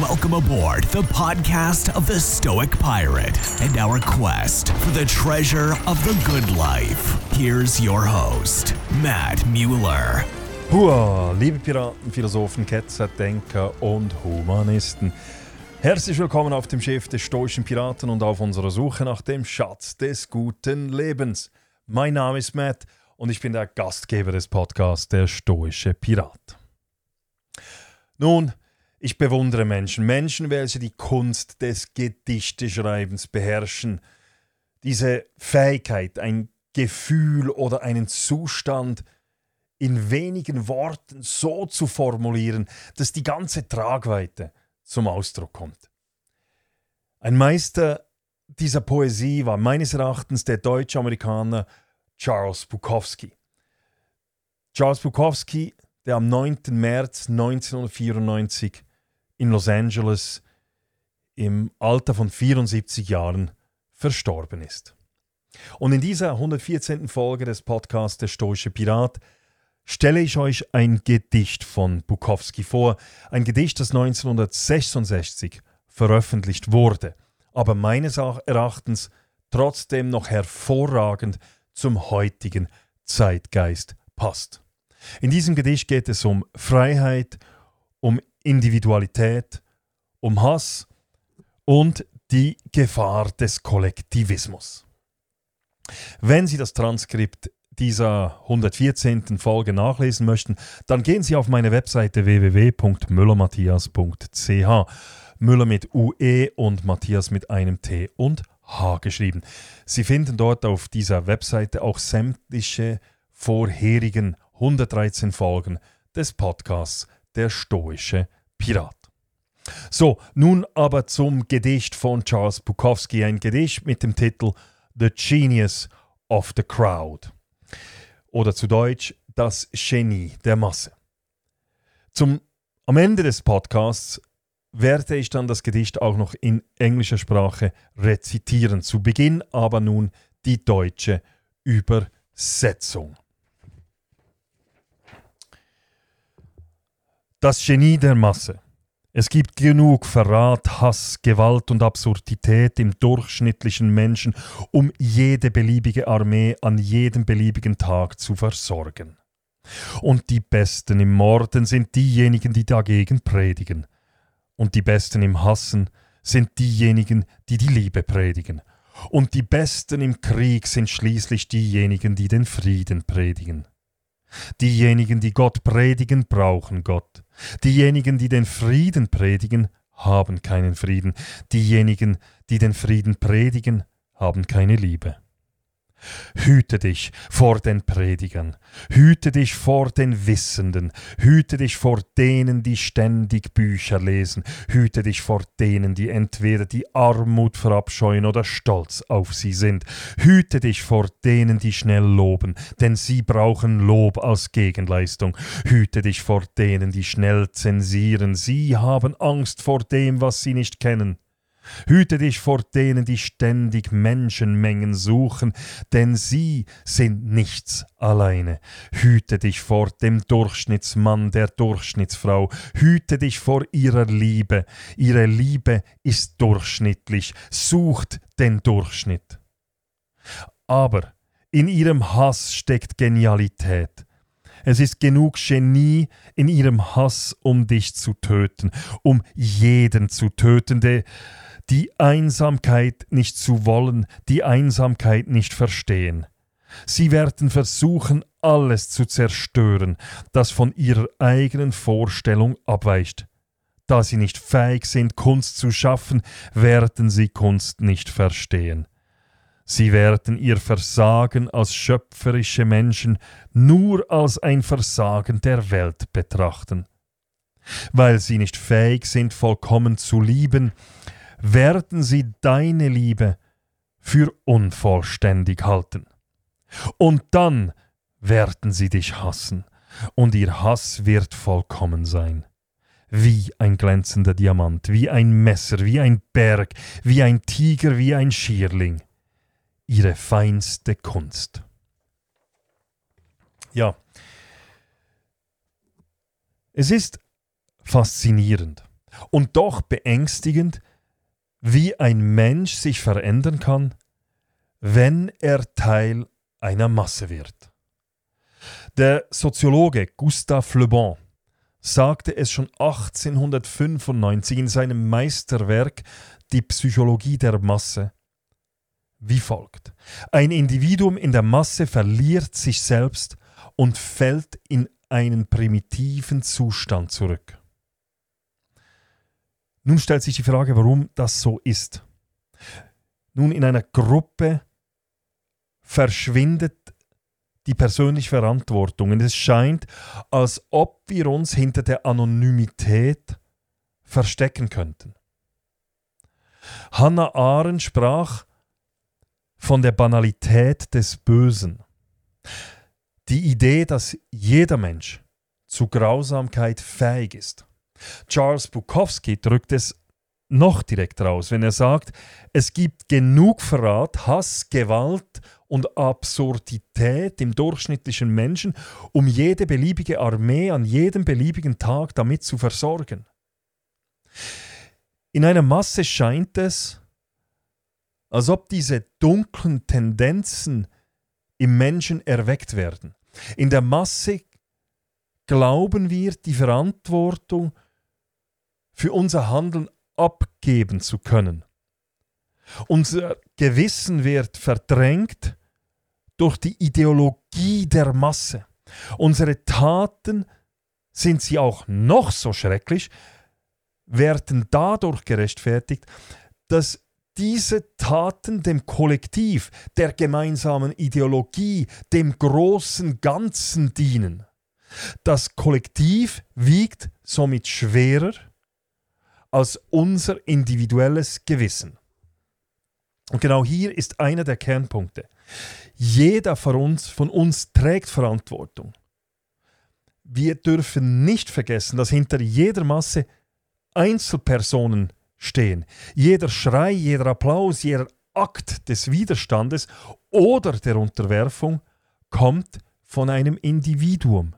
Welcome aboard the podcast of the Stoic Pirate and our quest for the treasure of the good life. Here's your host, Matt Mueller. Hua, liebe Piraten, Philosophen, Ketzer, Denker und Humanisten. Herzlich willkommen auf dem Schiff des stoischen Piraten und auf unserer Suche nach dem Schatz des guten Lebens. Mein Name ist Matt und ich bin der Gastgeber des Podcasts Der stoische Pirat. Nun, ich bewundere Menschen, Menschen, welche die Kunst des Gedichteschreibens beherrschen. Diese Fähigkeit, ein Gefühl oder einen Zustand in wenigen Worten so zu formulieren, dass die ganze Tragweite zum Ausdruck kommt. Ein Meister dieser Poesie war meines Erachtens der Deutsch-Amerikaner Charles Bukowski. Charles Bukowski, der am 9. März 1994 in Los Angeles im Alter von 74 Jahren verstorben ist. Und in dieser 114. Folge des Podcasts Der Stoische Pirat stelle ich euch ein Gedicht von Bukowski vor, ein Gedicht, das 1966 veröffentlicht wurde, aber meines Erachtens trotzdem noch hervorragend zum heutigen Zeitgeist passt. In diesem Gedicht geht es um Freiheit, um Individualität, um Hass und die Gefahr des Kollektivismus. Wenn Sie das Transkript dieser 114. Folge nachlesen möchten, dann gehen Sie auf meine Webseite www.müllermatthias.ch. Müller mit UE und Matthias mit einem T und H geschrieben. Sie finden dort auf dieser Webseite auch sämtliche vorherigen 113 Folgen des Podcasts Der stoische Pirat. So, nun aber zum Gedicht von Charles Bukowski, ein Gedicht mit dem Titel The Genius of the Crowd oder zu Deutsch Das Genie der Masse. Zum, am Ende des Podcasts werde ich dann das Gedicht auch noch in englischer Sprache rezitieren. Zu Beginn aber nun die deutsche Übersetzung. Das Genie der Masse. Es gibt genug Verrat, Hass, Gewalt und Absurdität im durchschnittlichen Menschen, um jede beliebige Armee an jedem beliebigen Tag zu versorgen. Und die Besten im Morden sind diejenigen, die dagegen predigen. Und die Besten im Hassen sind diejenigen, die die Liebe predigen. Und die Besten im Krieg sind schließlich diejenigen, die den Frieden predigen. Diejenigen, die Gott predigen, brauchen Gott. Diejenigen, die den Frieden predigen, haben keinen Frieden. Diejenigen, die den Frieden predigen, haben keine Liebe. Hüte dich vor den Predigern, hüte dich vor den Wissenden, hüte dich vor denen, die ständig Bücher lesen, hüte dich vor denen, die entweder die Armut verabscheuen oder stolz auf sie sind, hüte dich vor denen, die schnell loben, denn sie brauchen Lob als Gegenleistung, hüte dich vor denen, die schnell zensieren, sie haben Angst vor dem, was sie nicht kennen. Hüte dich vor denen, die ständig Menschenmengen suchen, denn sie sind nichts alleine. Hüte dich vor dem Durchschnittsmann, der Durchschnittsfrau. Hüte dich vor ihrer Liebe. Ihre Liebe ist durchschnittlich. Sucht den Durchschnitt. Aber in ihrem Hass steckt Genialität. Es ist genug Genie in ihrem Hass, um dich zu töten, um jeden zu töten, der die Einsamkeit nicht zu wollen, die Einsamkeit nicht verstehen. Sie werden versuchen, alles zu zerstören, das von ihrer eigenen Vorstellung abweicht. Da sie nicht fähig sind, Kunst zu schaffen, werden sie Kunst nicht verstehen. Sie werden ihr Versagen als schöpferische Menschen nur als ein Versagen der Welt betrachten. Weil sie nicht fähig sind, vollkommen zu lieben, werden sie deine Liebe für unvollständig halten. Und dann werden sie dich hassen, und ihr Hass wird vollkommen sein. Wie ein glänzender Diamant, wie ein Messer, wie ein Berg, wie ein Tiger, wie ein Schierling. Ihre feinste Kunst. Ja, es ist faszinierend und doch beängstigend, wie ein Mensch sich verändern kann, wenn er Teil einer Masse wird. Der Soziologe Gustave Le Bon sagte es schon 1895 in seinem Meisterwerk Die Psychologie der Masse wie folgt. Ein Individuum in der Masse verliert sich selbst und fällt in einen primitiven Zustand zurück. Nun stellt sich die Frage, warum das so ist. Nun, in einer Gruppe verschwindet die persönliche Verantwortung und es scheint, als ob wir uns hinter der Anonymität verstecken könnten. Hannah Arendt sprach von der Banalität des Bösen. Die Idee, dass jeder Mensch zu Grausamkeit fähig ist. Charles Bukowski drückt es noch direkt raus, wenn er sagt, es gibt genug Verrat, Hass, Gewalt und Absurdität im durchschnittlichen Menschen, um jede beliebige Armee an jedem beliebigen Tag damit zu versorgen. In einer Masse scheint es, als ob diese dunklen Tendenzen im Menschen erweckt werden. In der Masse glauben wir, die Verantwortung für unser Handeln abgeben zu können. Unser Gewissen wird verdrängt durch die Ideologie der Masse. Unsere Taten, sind sie auch noch so schrecklich, werden dadurch gerechtfertigt, dass diese Taten dem Kollektiv, der gemeinsamen Ideologie, dem großen Ganzen dienen. Das Kollektiv wiegt somit schwerer als unser individuelles Gewissen. Und genau hier ist einer der Kernpunkte. Jeder von uns, von uns trägt Verantwortung. Wir dürfen nicht vergessen, dass hinter jeder Masse Einzelpersonen stehen. Jeder Schrei, jeder Applaus, jeder Akt des Widerstandes oder der Unterwerfung kommt von einem Individuum.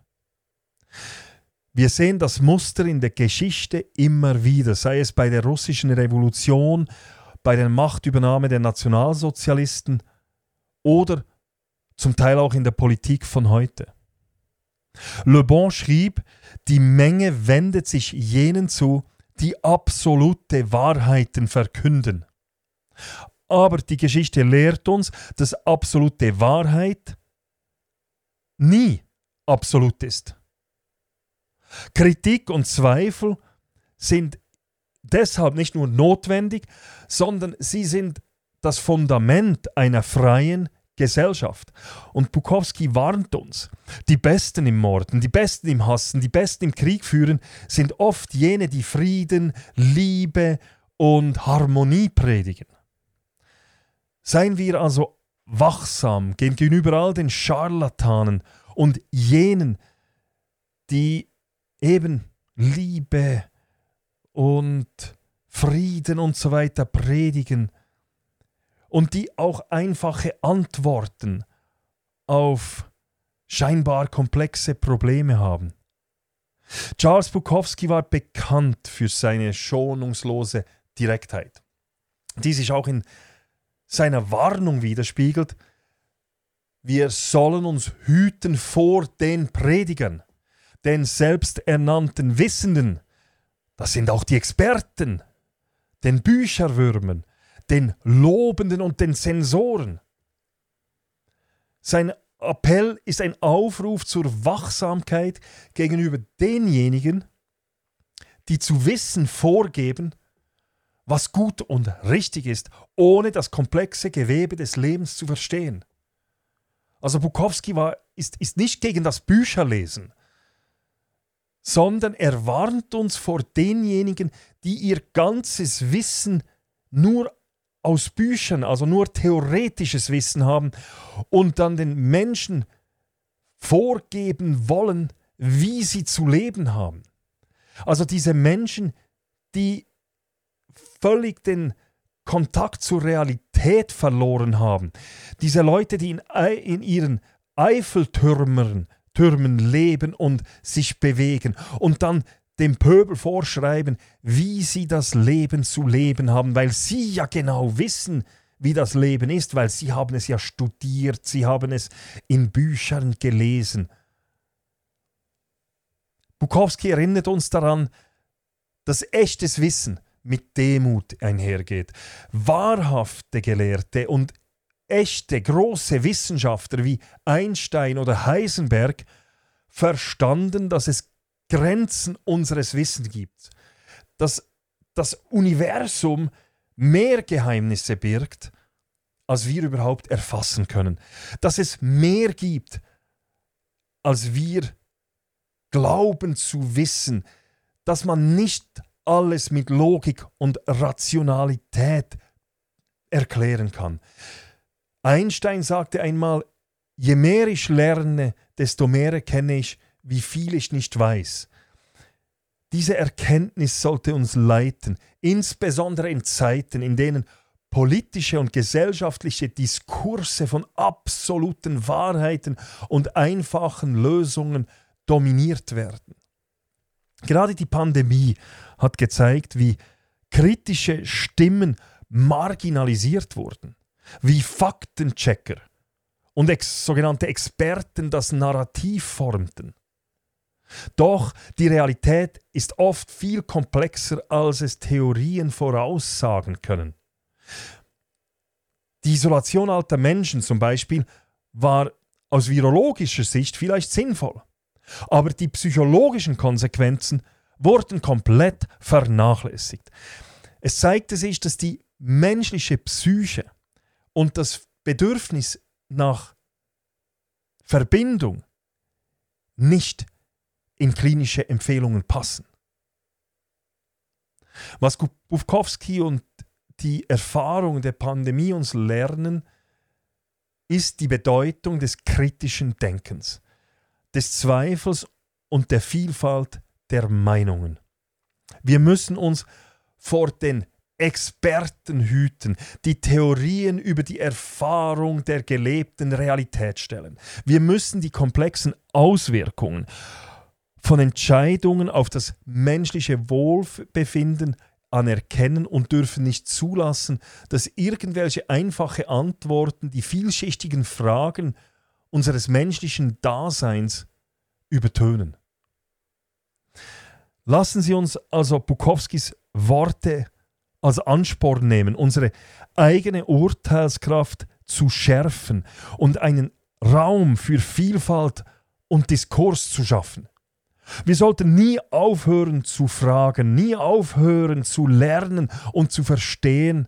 Wir sehen das Muster in der Geschichte immer wieder, sei es bei der russischen Revolution, bei der Machtübernahme der Nationalsozialisten oder zum Teil auch in der Politik von heute. Le Bon schrieb, die Menge wendet sich jenen zu, die absolute Wahrheiten verkünden. Aber die Geschichte lehrt uns, dass absolute Wahrheit nie absolut ist. Kritik und Zweifel sind deshalb nicht nur notwendig, sondern sie sind das Fundament einer freien Gesellschaft. Und Bukowski warnt uns, die Besten im Morden, die Besten im Hassen, die Besten im Krieg führen, sind oft jene, die Frieden, Liebe und Harmonie predigen. Seien wir also wachsam gegenüber all den Scharlatanen und jenen, die eben Liebe und Frieden und so weiter predigen und die auch einfache Antworten auf scheinbar komplexe Probleme haben. Charles Bukowski war bekannt für seine schonungslose Direktheit. Dies ist auch in seiner Warnung widerspiegelt. Wir sollen uns hüten vor den Predigern, den selbsternannten Wissenden. Das sind auch die Experten, den Bücherwürmern, den Lobenden und den Sensoren. Sein Appell ist ein Aufruf zur Wachsamkeit gegenüber denjenigen, die zu wissen vorgeben, was gut und richtig ist, ohne das komplexe Gewebe des Lebens zu verstehen. Also Bukowski war, ist, ist nicht gegen das Bücherlesen, sondern er warnt uns vor denjenigen, die ihr ganzes Wissen nur aus Büchern, also nur theoretisches Wissen haben und dann den Menschen vorgeben wollen, wie sie zu leben haben. Also diese Menschen, die völlig den Kontakt zur Realität verloren haben. Diese Leute, die in, in ihren Eiffeltürmen Türmen leben und sich bewegen und dann dem Pöbel vorschreiben, wie sie das Leben zu leben haben, weil sie ja genau wissen, wie das Leben ist, weil sie haben es ja studiert, sie haben es in Büchern gelesen. Bukowski erinnert uns daran, dass echtes Wissen mit Demut einhergeht. Wahrhafte Gelehrte und echte große Wissenschaftler wie Einstein oder Heisenberg verstanden, dass es Grenzen unseres Wissens gibt, dass das Universum mehr Geheimnisse birgt, als wir überhaupt erfassen können, dass es mehr gibt, als wir glauben zu wissen, dass man nicht alles mit Logik und Rationalität erklären kann. Einstein sagte einmal, je mehr ich lerne, desto mehr erkenne ich, wie viel ich nicht weiß. Diese Erkenntnis sollte uns leiten, insbesondere in Zeiten, in denen politische und gesellschaftliche Diskurse von absoluten Wahrheiten und einfachen Lösungen dominiert werden. Gerade die Pandemie hat gezeigt, wie kritische Stimmen marginalisiert wurden, wie Faktenchecker und ex sogenannte Experten das Narrativ formten. Doch die Realität ist oft viel komplexer, als es Theorien voraussagen können. Die Isolation alter Menschen zum Beispiel war aus virologischer Sicht vielleicht sinnvoll, aber die psychologischen Konsequenzen wurden komplett vernachlässigt. Es zeigte sich, dass die menschliche Psyche und das Bedürfnis nach Verbindung nicht in klinische Empfehlungen passen. Was Bufkowski und die Erfahrungen der Pandemie uns lernen, ist die Bedeutung des kritischen Denkens, des Zweifels und der Vielfalt der Meinungen. Wir müssen uns vor den Experten hüten, die Theorien über die Erfahrung der gelebten Realität stellen. Wir müssen die komplexen Auswirkungen von Entscheidungen auf das menschliche Wohlbefinden anerkennen und dürfen nicht zulassen, dass irgendwelche einfache Antworten die vielschichtigen Fragen unseres menschlichen Daseins übertönen. Lassen Sie uns also Bukowskis Worte als Ansporn nehmen, unsere eigene Urteilskraft zu schärfen und einen Raum für Vielfalt und Diskurs zu schaffen. Wir sollten nie aufhören zu fragen, nie aufhören zu lernen und zu verstehen,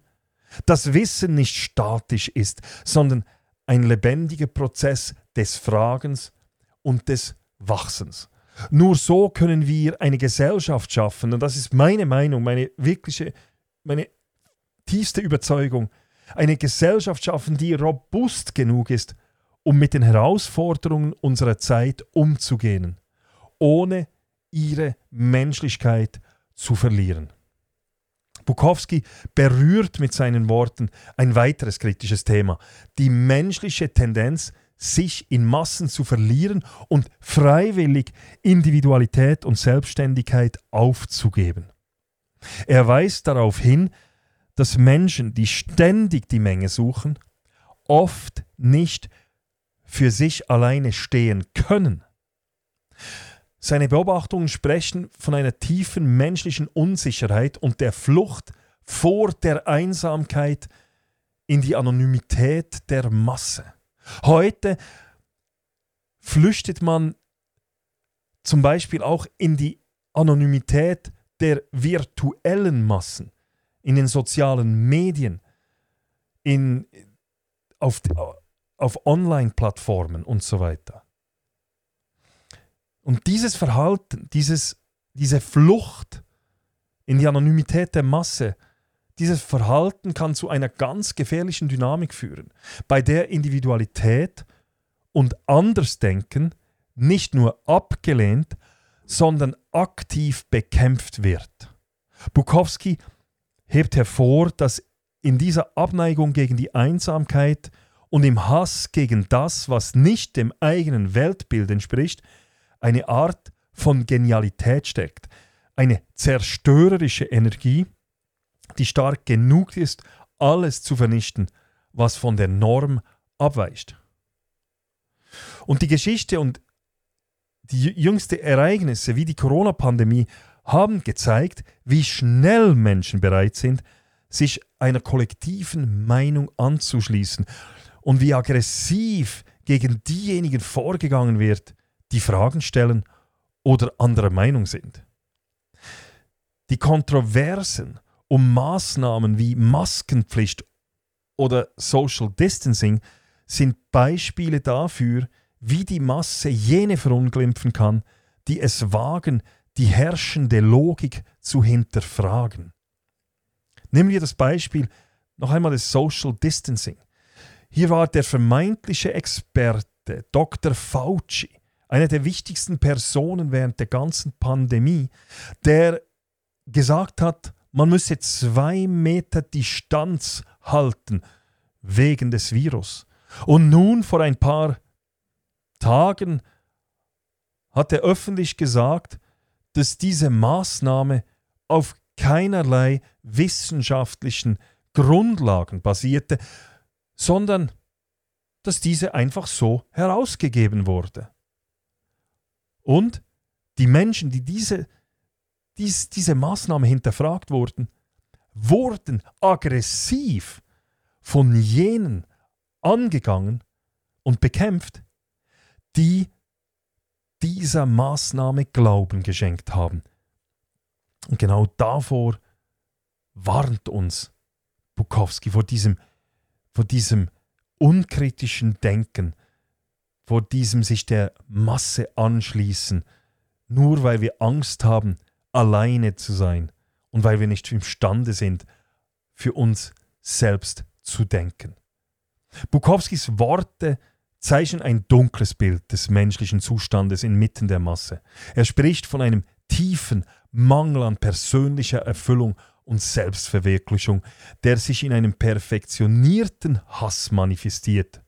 dass Wissen nicht statisch ist, sondern ein lebendiger Prozess des Fragens und des Wachsens. Nur so können wir eine Gesellschaft schaffen, und das ist meine Meinung, meine wirkliche, meine tiefste Überzeugung, eine Gesellschaft schaffen, die robust genug ist, um mit den Herausforderungen unserer Zeit umzugehen, ohne ihre Menschlichkeit zu verlieren. Bukowski berührt mit seinen Worten ein weiteres kritisches Thema, die menschliche Tendenz, sich in Massen zu verlieren und freiwillig Individualität und Selbstständigkeit aufzugeben. Er weist darauf hin, dass Menschen, die ständig die Menge suchen, oft nicht für sich alleine stehen können. Seine Beobachtungen sprechen von einer tiefen menschlichen Unsicherheit und der Flucht vor der Einsamkeit in die Anonymität der Masse. Heute flüchtet man zum Beispiel auch in die Anonymität der virtuellen Massen, in den sozialen Medien, in, auf, auf Online-Plattformen und so weiter. Und dieses Verhalten, dieses, diese Flucht in die Anonymität der Masse, dieses Verhalten kann zu einer ganz gefährlichen Dynamik führen, bei der Individualität und Andersdenken nicht nur abgelehnt, sondern aktiv bekämpft wird. Bukowski hebt hervor, dass in dieser Abneigung gegen die Einsamkeit und im Hass gegen das, was nicht dem eigenen Weltbild entspricht, eine Art von Genialität steckt, eine zerstörerische Energie, die stark genug ist, alles zu vernichten, was von der Norm abweicht. Und die Geschichte und die jüngsten Ereignisse wie die Corona-Pandemie haben gezeigt, wie schnell Menschen bereit sind, sich einer kollektiven Meinung anzuschließen und wie aggressiv gegen diejenigen vorgegangen wird, die Fragen stellen oder anderer Meinung sind. Die Kontroversen um Maßnahmen wie Maskenpflicht oder Social Distancing sind Beispiele dafür, wie die Masse jene verunglimpfen kann, die es wagen, die herrschende Logik zu hinterfragen. Nehmen wir das Beispiel noch einmal des Social Distancing. Hier war der vermeintliche Experte Dr. Fauci, eine der wichtigsten Personen während der ganzen Pandemie, der gesagt hat, man müsse zwei Meter Distanz halten wegen des Virus. Und nun vor ein paar Tagen hat er öffentlich gesagt, dass diese Maßnahme auf keinerlei wissenschaftlichen Grundlagen basierte, sondern dass diese einfach so herausgegeben wurde. Und die Menschen, die diese, dies, diese Maßnahme hinterfragt wurden, wurden aggressiv von jenen angegangen und bekämpft, die dieser Maßnahme Glauben geschenkt haben. Und genau davor warnt uns Bukowski, vor diesem, vor diesem unkritischen Denken, vor diesem sich der Masse anschließen, nur weil wir Angst haben, alleine zu sein und weil wir nicht imstande sind, für uns selbst zu denken. Bukowskis Worte zeichnen ein dunkles Bild des menschlichen Zustandes inmitten der Masse. Er spricht von einem tiefen Mangel an persönlicher Erfüllung und Selbstverwirklichung, der sich in einem perfektionierten Hass manifestiert.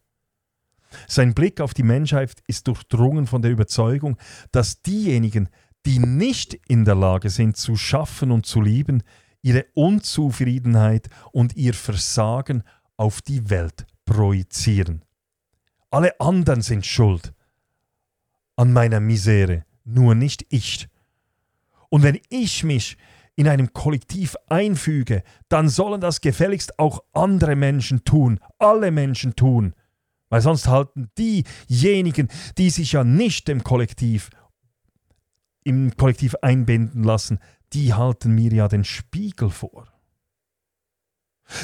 Sein Blick auf die Menschheit ist durchdrungen von der Überzeugung, dass diejenigen, die nicht in der Lage sind zu schaffen und zu lieben, ihre Unzufriedenheit und ihr Versagen auf die Welt projizieren. Alle anderen sind schuld an meiner Misere, nur nicht ich. Und wenn ich mich in einem Kollektiv einfüge, dann sollen das gefälligst auch andere Menschen tun, alle Menschen tun, weil sonst halten diejenigen, die sich ja nicht im Kollektiv im Kollektiv einbinden lassen, die halten mir ja den Spiegel vor.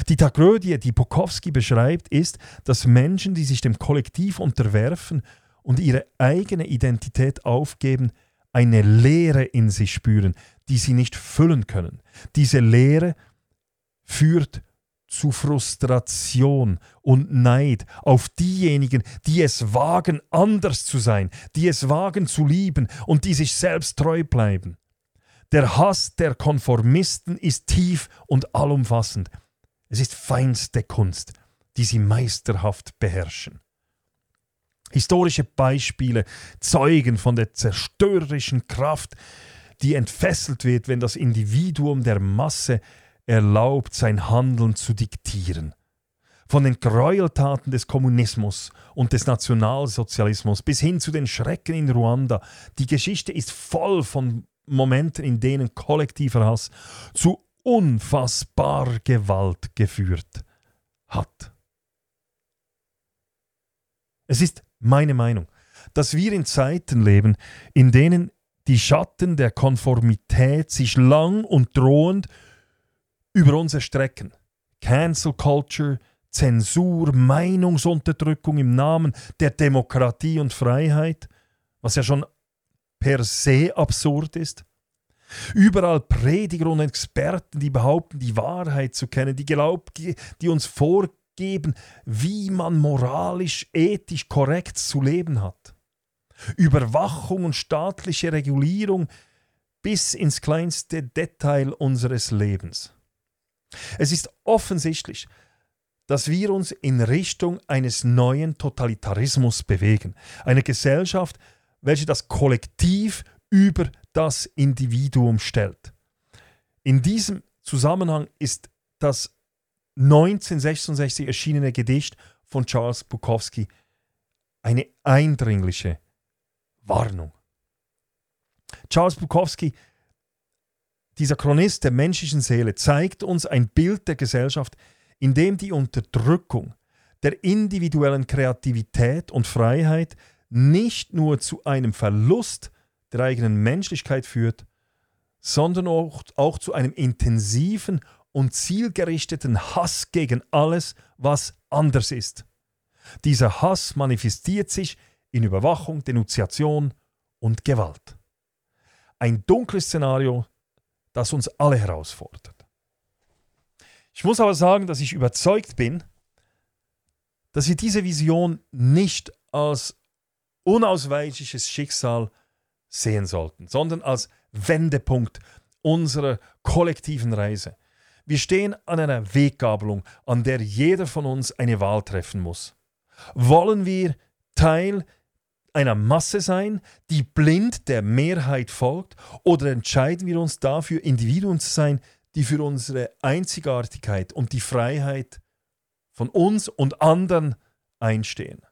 Die Tragödie, die Bukowski beschreibt, ist, dass Menschen, die sich dem Kollektiv unterwerfen und ihre eigene Identität aufgeben, eine Leere in sich spüren, die sie nicht füllen können. Diese Leere führt zu Frustration und Neid auf diejenigen, die es wagen, anders zu sein, die es wagen zu lieben und die sich selbst treu bleiben. Der Hass der Konformisten ist tief und allumfassend. Es ist feinste Kunst, die sie meisterhaft beherrschen. Historische Beispiele zeugen von der zerstörerischen Kraft, die entfesselt wird, wenn das Individuum der Masse erlaubt, sein Handeln zu diktieren. Von den Gräueltaten des Kommunismus und des Nationalsozialismus bis hin zu den Schrecken in Ruanda. Die Geschichte ist voll von Momenten, in denen kollektiver Hass zu unfassbar Gewalt geführt hat. Es ist meine Meinung, dass wir in Zeiten leben, in denen die Schatten der Konformität sich lang und drohend über uns erstrecken. Cancel Culture, Zensur, Meinungsunterdrückung im Namen der Demokratie und Freiheit, was ja schon per se absurd ist. Überall Prediger und Experten, die behaupten, die Wahrheit zu kennen, die, glaub, die uns vorgeben, wie man moralisch, ethisch korrekt zu leben hat. Überwachung und staatliche Regulierung bis ins kleinste Detail unseres Lebens. Es ist offensichtlich, dass wir uns in Richtung eines neuen Totalitarismus bewegen. Eine Gesellschaft, welche das Kollektiv über das Individuum stellt. In diesem Zusammenhang ist das 1966 erschienene Gedicht von Charles Bukowski eine eindringliche Warnung. Charles Bukowski, dieser Chronist der menschlichen Seele, zeigt uns ein Bild der Gesellschaft, in dem die Unterdrückung der individuellen Kreativität und Freiheit nicht nur zu einem Verlust der eigenen Menschlichkeit führt, sondern auch, auch zu einem intensiven und zielgerichteten Hass gegen alles, was anders ist. Dieser Hass manifestiert sich in Überwachung, Denunziation und Gewalt. Ein dunkles Szenario, das uns alle herausfordert. Ich muss aber sagen, dass ich überzeugt bin, dass wir diese Vision nicht als unausweichliches Schicksal sehen sollten, sondern als Wendepunkt unserer kollektiven Reise. Wir stehen an einer Weggabelung, an der jeder von uns eine Wahl treffen muss. Wollen wir Teil einer Masse sein, die blind der Mehrheit folgt, oder entscheiden wir uns dafür, Individuen zu sein, die für unsere Einzigartigkeit und die Freiheit von uns und anderen einstehen?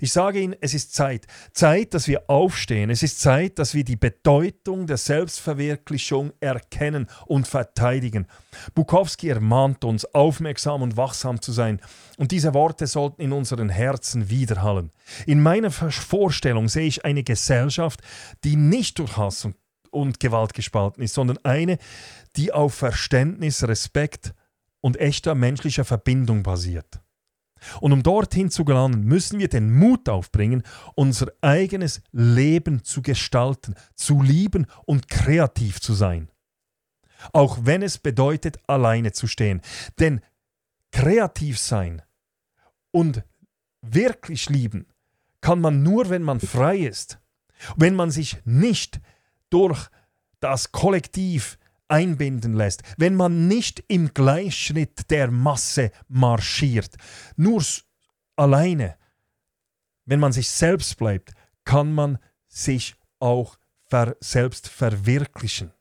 Ich sage Ihnen, es ist Zeit. Zeit, dass wir aufstehen. Es ist Zeit, dass wir die Bedeutung der Selbstverwirklichung erkennen und verteidigen. Bukowski ermahnt uns, aufmerksam und wachsam zu sein. Und diese Worte sollten in unseren Herzen widerhallen. In meiner Vorstellung sehe ich eine Gesellschaft, die nicht durch Hass und, Gewalt gespalten ist, sondern eine, die auf Verständnis, Respekt und echter menschlicher Verbindung basiert. Und um dorthin zu gelangen, müssen wir den Mut aufbringen, unser eigenes Leben zu gestalten, zu lieben und kreativ zu sein. Auch wenn es bedeutet, alleine zu stehen. Denn kreativ sein und wirklich lieben kann man nur, wenn man frei ist. Wenn man sich nicht durch das Kollektiv einbinden lässt, wenn man nicht im Gleichschritt der Masse marschiert, nur alleine, wenn man sich selbst bleibt, kann man sich auch selbst verwirklichen.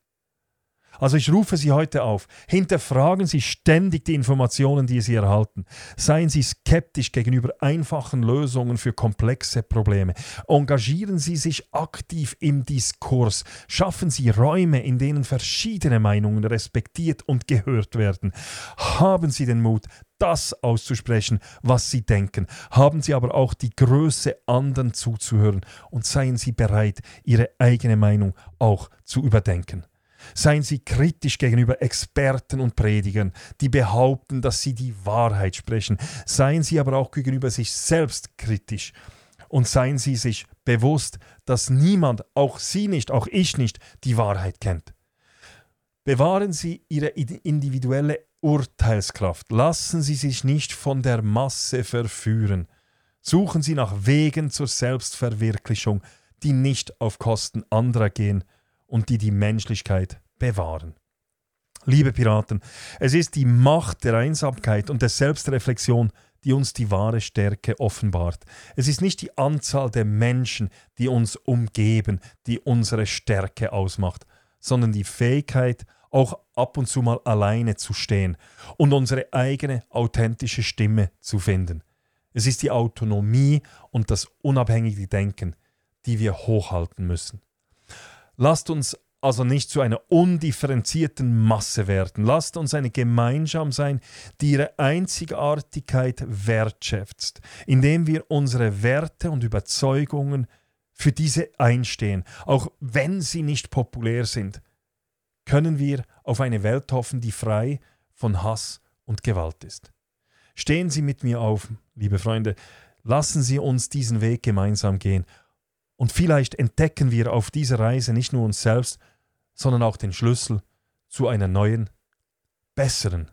Also ich rufe Sie heute auf, hinterfragen Sie ständig die Informationen, die Sie erhalten. Seien Sie skeptisch gegenüber einfachen Lösungen für komplexe Probleme. Engagieren Sie sich aktiv im Diskurs. Schaffen Sie Räume, in denen verschiedene Meinungen respektiert und gehört werden. Haben Sie den Mut, das auszusprechen, was Sie denken. Haben Sie aber auch die Größe, anderen zuzuhören und seien Sie bereit, Ihre eigene Meinung auch zu überdenken. Seien Sie kritisch gegenüber Experten und Predigern, die behaupten, dass sie die Wahrheit sprechen. Seien Sie aber auch gegenüber sich selbst kritisch. Und seien Sie sich bewusst, dass niemand, auch Sie nicht, auch ich nicht, die Wahrheit kennt. Bewahren Sie Ihre individuelle Urteilskraft. Lassen Sie sich nicht von der Masse verführen. Suchen Sie nach Wegen zur Selbstverwirklichung, die nicht auf Kosten anderer gehen und die die Menschlichkeit bewahren. Liebe Piraten, es ist die Macht der Einsamkeit und der Selbstreflexion, die uns die wahre Stärke offenbart. Es ist nicht die Anzahl der Menschen, die uns umgeben, die unsere Stärke ausmacht, sondern die Fähigkeit, auch ab und zu mal alleine zu stehen und unsere eigene authentische Stimme zu finden. Es ist die Autonomie und das unabhängige Denken, die wir hochhalten müssen. Lasst uns also nicht zu einer undifferenzierten Masse werden. Lasst uns eine Gemeinschaft sein, die ihre Einzigartigkeit wertschätzt, indem wir unsere Werte und Überzeugungen für diese einstehen, auch wenn sie nicht populär sind. Können wir auf eine Welt hoffen, die frei von Hass und Gewalt ist. Stehen Sie mit mir auf, liebe Freunde, lassen Sie uns diesen Weg gemeinsam gehen und vielleicht entdecken wir auf dieser Reise nicht nur uns selbst, sondern auch den Schlüssel zu einer neuen, besseren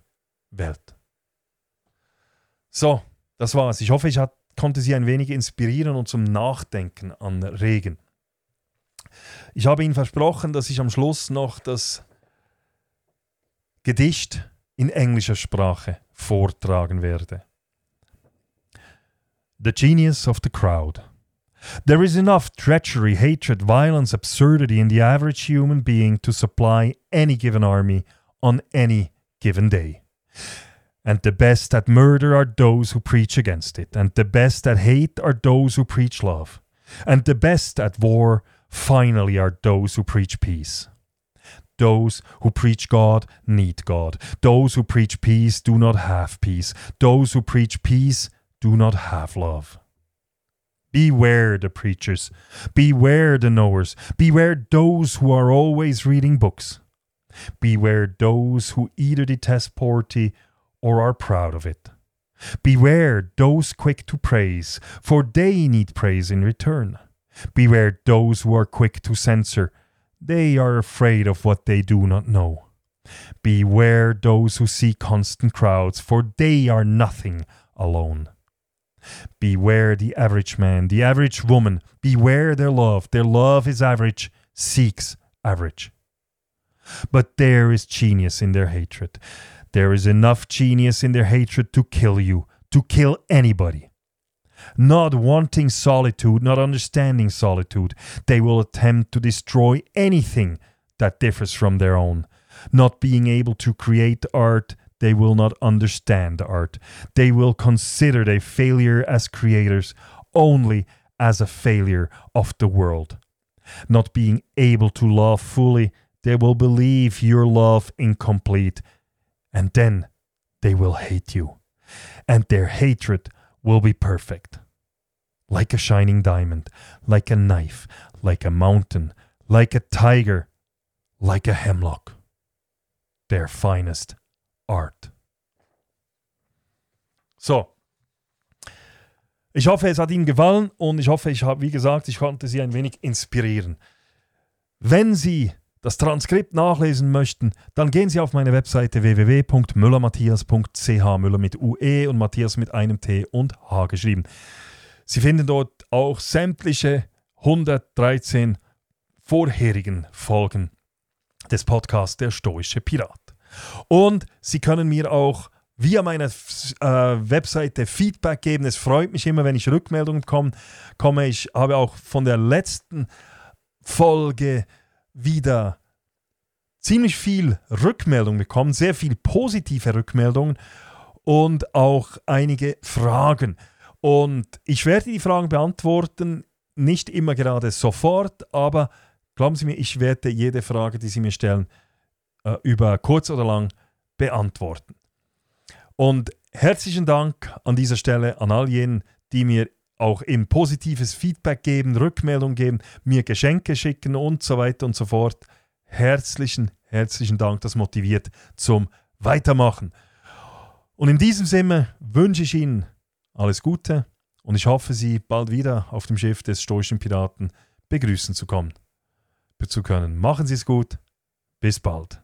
Welt. So, das war's. Ich hoffe, ich hat, konnte Sie ein wenig inspirieren und zum Nachdenken anregen. Ich habe Ihnen versprochen, dass ich am Schluss noch das Gedicht in englischer Sprache vortragen werde. The Genius of the Crowd. There is enough treachery, hatred, violence, absurdity in the average human being to supply any given army on any given day. And the best at murder are those who preach against it, and the best at hate are those who preach love, and the best at war, finally, are those who preach peace. Those who preach God need God. Those who preach peace do not have peace. Those who preach peace do not have love. Beware the preachers. Beware the knowers. Beware those who are always reading books. Beware those who either detest poverty or are proud of it. Beware those quick to praise, for they need praise in return. Beware those who are quick to censor, they are afraid of what they do not know. Beware those who see constant crowds, for they are nothing alone. Beware the average man, the average woman. Beware their love. Their love is average, seeks average. But there is genius in their hatred. There is enough genius in their hatred to kill you, to kill anybody. Not wanting solitude, not understanding solitude, they will attempt to destroy anything that differs from their own. Not being able to create art, they will not understand art. They will consider their failure as creators only as a failure of the world. Not being able to love fully, they will believe your love incomplete, and then they will hate you. And their hatred will be perfect. Like a shining diamond, like a knife, like a mountain, like a tiger, like a hemlock. Their finest art. So. Ich hoffe, es hat Ihnen gefallen und ich hoffe, ich habe, wie gesagt, ich konnte Sie ein wenig inspirieren. Wenn Sie das Transkript nachlesen möchten, dann gehen Sie auf meine Webseite www.müllermatthias.ch, Müller mit UE und Matthias mit einem T und H geschrieben. Sie finden dort auch sämtliche 113 vorherigen Folgen des Podcasts Der Stoische Pirat. Und Sie können mir auch via meine äh, Webseite Feedback geben. Es freut mich immer, wenn ich Rückmeldungen komme. komme. Ich habe auch von der letzten Folge wieder ziemlich viel Rückmeldung bekommen, sehr viel positive Rückmeldungen und auch einige Fragen. Und ich werde die Fragen beantworten, nicht immer gerade sofort, aber glauben Sie mir, ich werde jede Frage, die Sie mir stellen, äh, über kurz oder lang beantworten. Und herzlichen Dank an dieser Stelle an all jenen, die mir auch eben positives Feedback geben, Rückmeldung geben, mir Geschenke schicken und so weiter und so fort. Herzlichen, herzlichen Dank, das motiviert zum Weitermachen. Und in diesem Sinne wünsche ich Ihnen alles Gute und ich hoffe, Sie bald wieder auf dem Schiff des stoischen Piraten begrüßen zu kommen, zu können. Machen Sie es gut. Bis bald.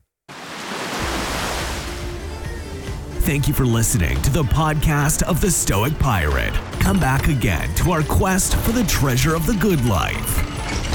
Thank you for listening to the podcast of the Stoic Pirate. Come back again to our quest for the treasure of the good life.